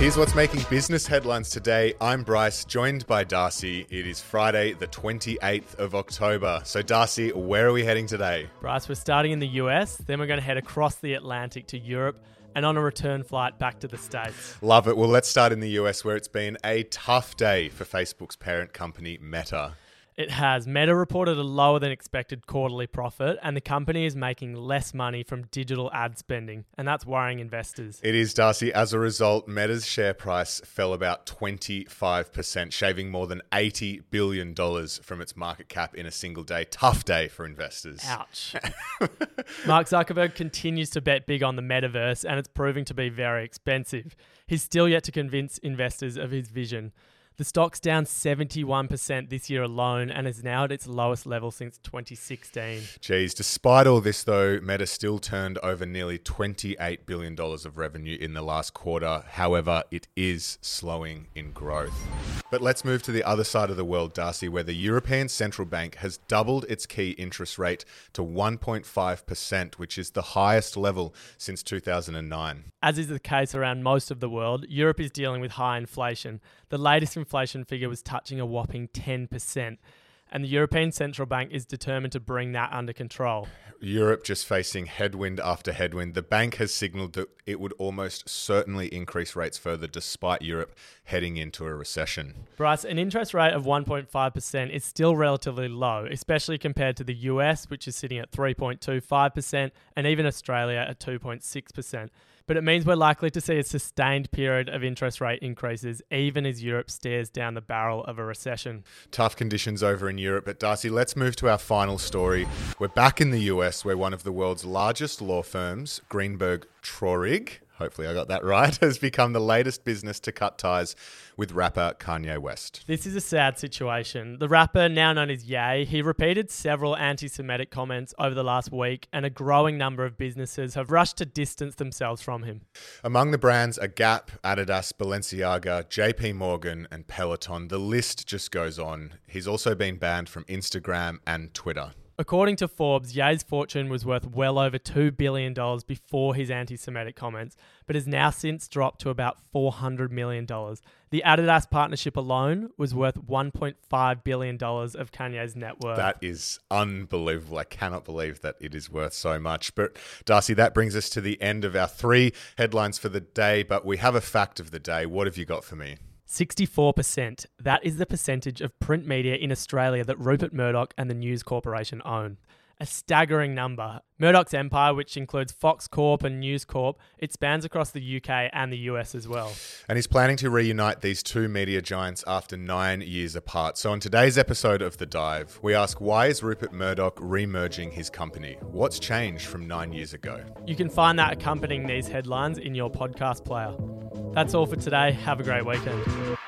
Here's what's making business headlines today. I'm Bryce, joined by Darcy. It is Friday, the 28th of October. So, Darcy, where are we heading today? Bryce, we're starting in the US, then we're going to head across the Atlantic to Europe and on a return flight back to the States. Love it. Well, let's start in the US, where it's been a tough day for Facebook's parent company, Meta. It has. Meta reported a lower than expected quarterly profit, and the company is making less money from digital ad spending, and that's worrying investors. It is, Darcy. As a result, Meta's share price fell about 25%, shaving more than $80 billion from its market cap in a single day. Tough day for investors. Ouch. Mark Zuckerberg continues to bet big on the metaverse, and it's proving to be very expensive. He's still yet to convince investors of his vision. The stock's down 71% this year alone and is now at its lowest level since 2016. Geez, despite all this, though, Meta still turned over nearly $28 billion of revenue in the last quarter. However, it is slowing in growth. But let's move to the other side of the world, Darcy, where the European Central Bank has doubled its key interest rate to 1.5%, which is the highest level since 2009. As is the case around most of the world, Europe is dealing with high inflation. The latest inflation figure was touching a whopping 10% and the European Central Bank is determined to bring that under control. Europe just facing headwind after headwind. The bank has signaled that it would almost certainly increase rates further despite Europe heading into a recession. Bryce, an interest rate of 1.5% is still relatively low, especially compared to the US, which is sitting at 3.25%, and even Australia at 2.6% but it means we're likely to see a sustained period of interest rate increases even as Europe stares down the barrel of a recession. Tough conditions over in Europe, but Darcy, let's move to our final story. We're back in the US where one of the world's largest law firms, Greenberg Traurig, hopefully I got that right, has become the latest business to cut ties with rapper Kanye West. This is a sad situation. The rapper, now known as Ye, he repeated several anti Semitic comments over the last week, and a growing number of businesses have rushed to distance themselves from him. Among the brands are Gap, Adidas, Balenciaga, JP Morgan, and Peloton. The list just goes on. He's also been banned from Instagram and Twitter. According to Forbes, Ye's fortune was worth well over $2 billion before his anti Semitic comments, but has now since dropped to about $400 million. The Adidas partnership alone was worth $1.5 billion of Kanye's net worth. That is unbelievable. I cannot believe that it is worth so much. But, Darcy, that brings us to the end of our three headlines for the day, but we have a fact of the day. What have you got for me? 64%. That is the percentage of print media in Australia that Rupert Murdoch and the News Corporation own. A staggering number. Murdoch's empire, which includes Fox Corp and News Corp, it spans across the UK and the US as well. And he's planning to reunite these two media giants after nine years apart. So, on today's episode of The Dive, we ask why is Rupert Murdoch remerging his company? What's changed from nine years ago? You can find that accompanying these headlines in your podcast player. That's all for today. Have a great weekend.